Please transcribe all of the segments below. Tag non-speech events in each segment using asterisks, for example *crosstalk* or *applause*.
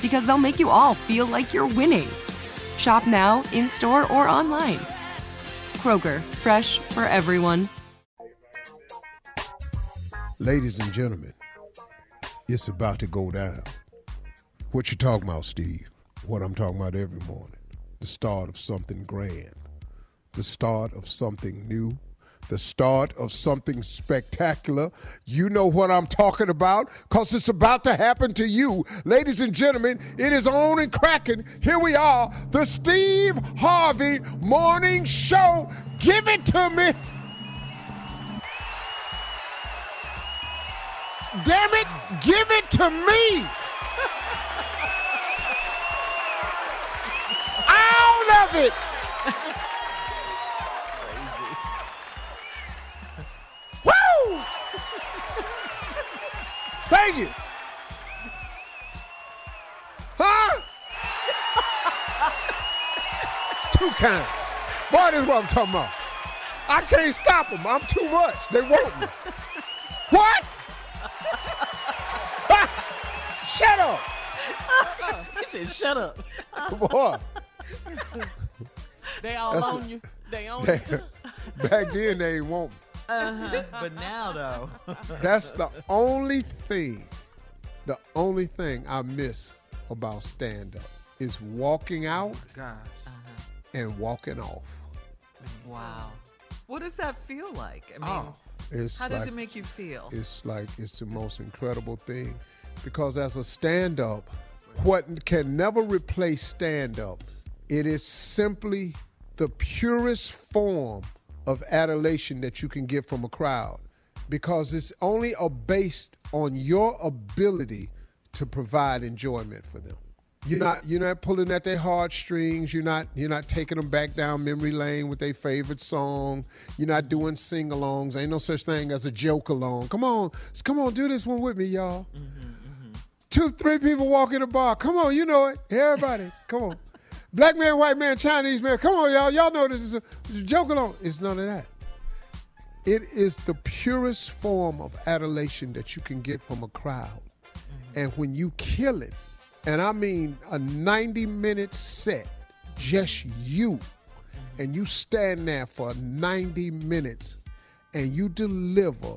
because they'll make you all feel like you're winning. Shop now, in store, or online. Kroger, fresh for everyone. Ladies and gentlemen, it's about to go down. What you talking about, Steve? What I'm talking about every morning. The start of something grand. The start of something new. The start of something spectacular. You know what I'm talking about because it's about to happen to you. Ladies and gentlemen, it is on and cracking. Here we are, the Steve Harvey Morning Show. Give it to me. Damn it, give it to me. *laughs* All of it. Thank you. Huh? Too kind. Boy, this is what I'm talking about. I can't stop them. I'm too much. They want me. What? Shut up. he said, "Shut up." *laughs* Boy. They all That's on a- you. They on They- you. *laughs* back then they ain't want me. Uh-huh. But now though, *laughs* That's the only thing, the only thing I miss about stand up is walking out gosh. and walking off. Wow. What does that feel like? I mean, Oh. It's how does like, it make you feel? It's like it's the most incredible thing because as a stand up, what can never replace stand up, it is simply the purest form of adulation that you can get from a crowd because it's only a based on your ability to provide enjoyment for them. You're not you're not pulling at their heartstrings. You're not you're not taking them back down memory lane with their favorite song. You're not doing sing-alongs. Ain't no such thing as a joke along. Come on, come on, do this one with me, y'all. Mm-hmm, mm-hmm. Two, three people walk in the bar. Come on, you know it. Everybody, come on. Black man, white man, Chinese man. Come on, y'all. Y'all know this is a, joke along. It's none of that. It is the purest form of adulation that you can get from a crowd. Mm-hmm. And when you kill it, and I mean a 90 minute set, just you, mm-hmm. and you stand there for 90 minutes and you deliver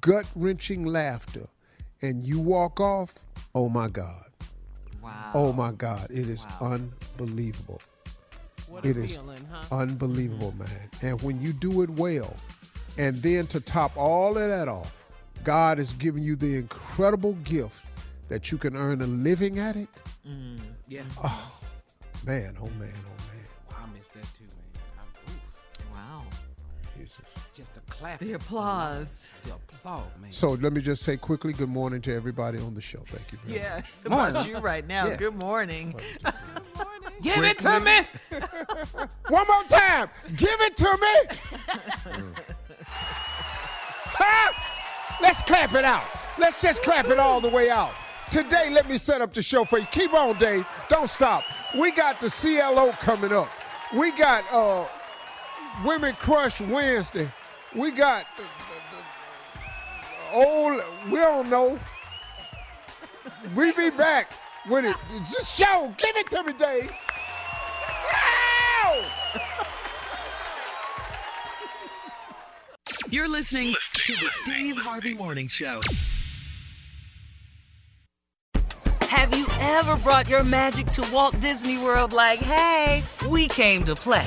gut wrenching laughter and you walk off, oh my God. Wow. Oh my God. It is unbelievable. What It a is feeling, huh? unbelievable, mm-hmm. man. And when you do it well, and then to top all of that off, God has given you the incredible gift that you can earn a living at it. Mm, yeah. Oh, man, oh man, oh man. Jesus. just the clap. The applause. The applause, man. So let me just say quickly good morning to everybody on the show. Thank you very much. Yeah. It's Morning. about you right now. Yeah. Good morning. *laughs* Give it to me. *laughs* One more time. Give it to me. *laughs* Ha! Let's clap it out. Let's just clap it all the way out. Today, let me set up the show for you. Keep on, Dave. Don't stop. We got the CLO coming up. We got uh, Women Crush Wednesday. We got the, the, the old, we don't know. We be back with it. Just show. Give it to me, Dave. Wow! You're listening to the Steve Harvey Morning Show. Have you ever brought your magic to Walt Disney World like, hey, we came to play?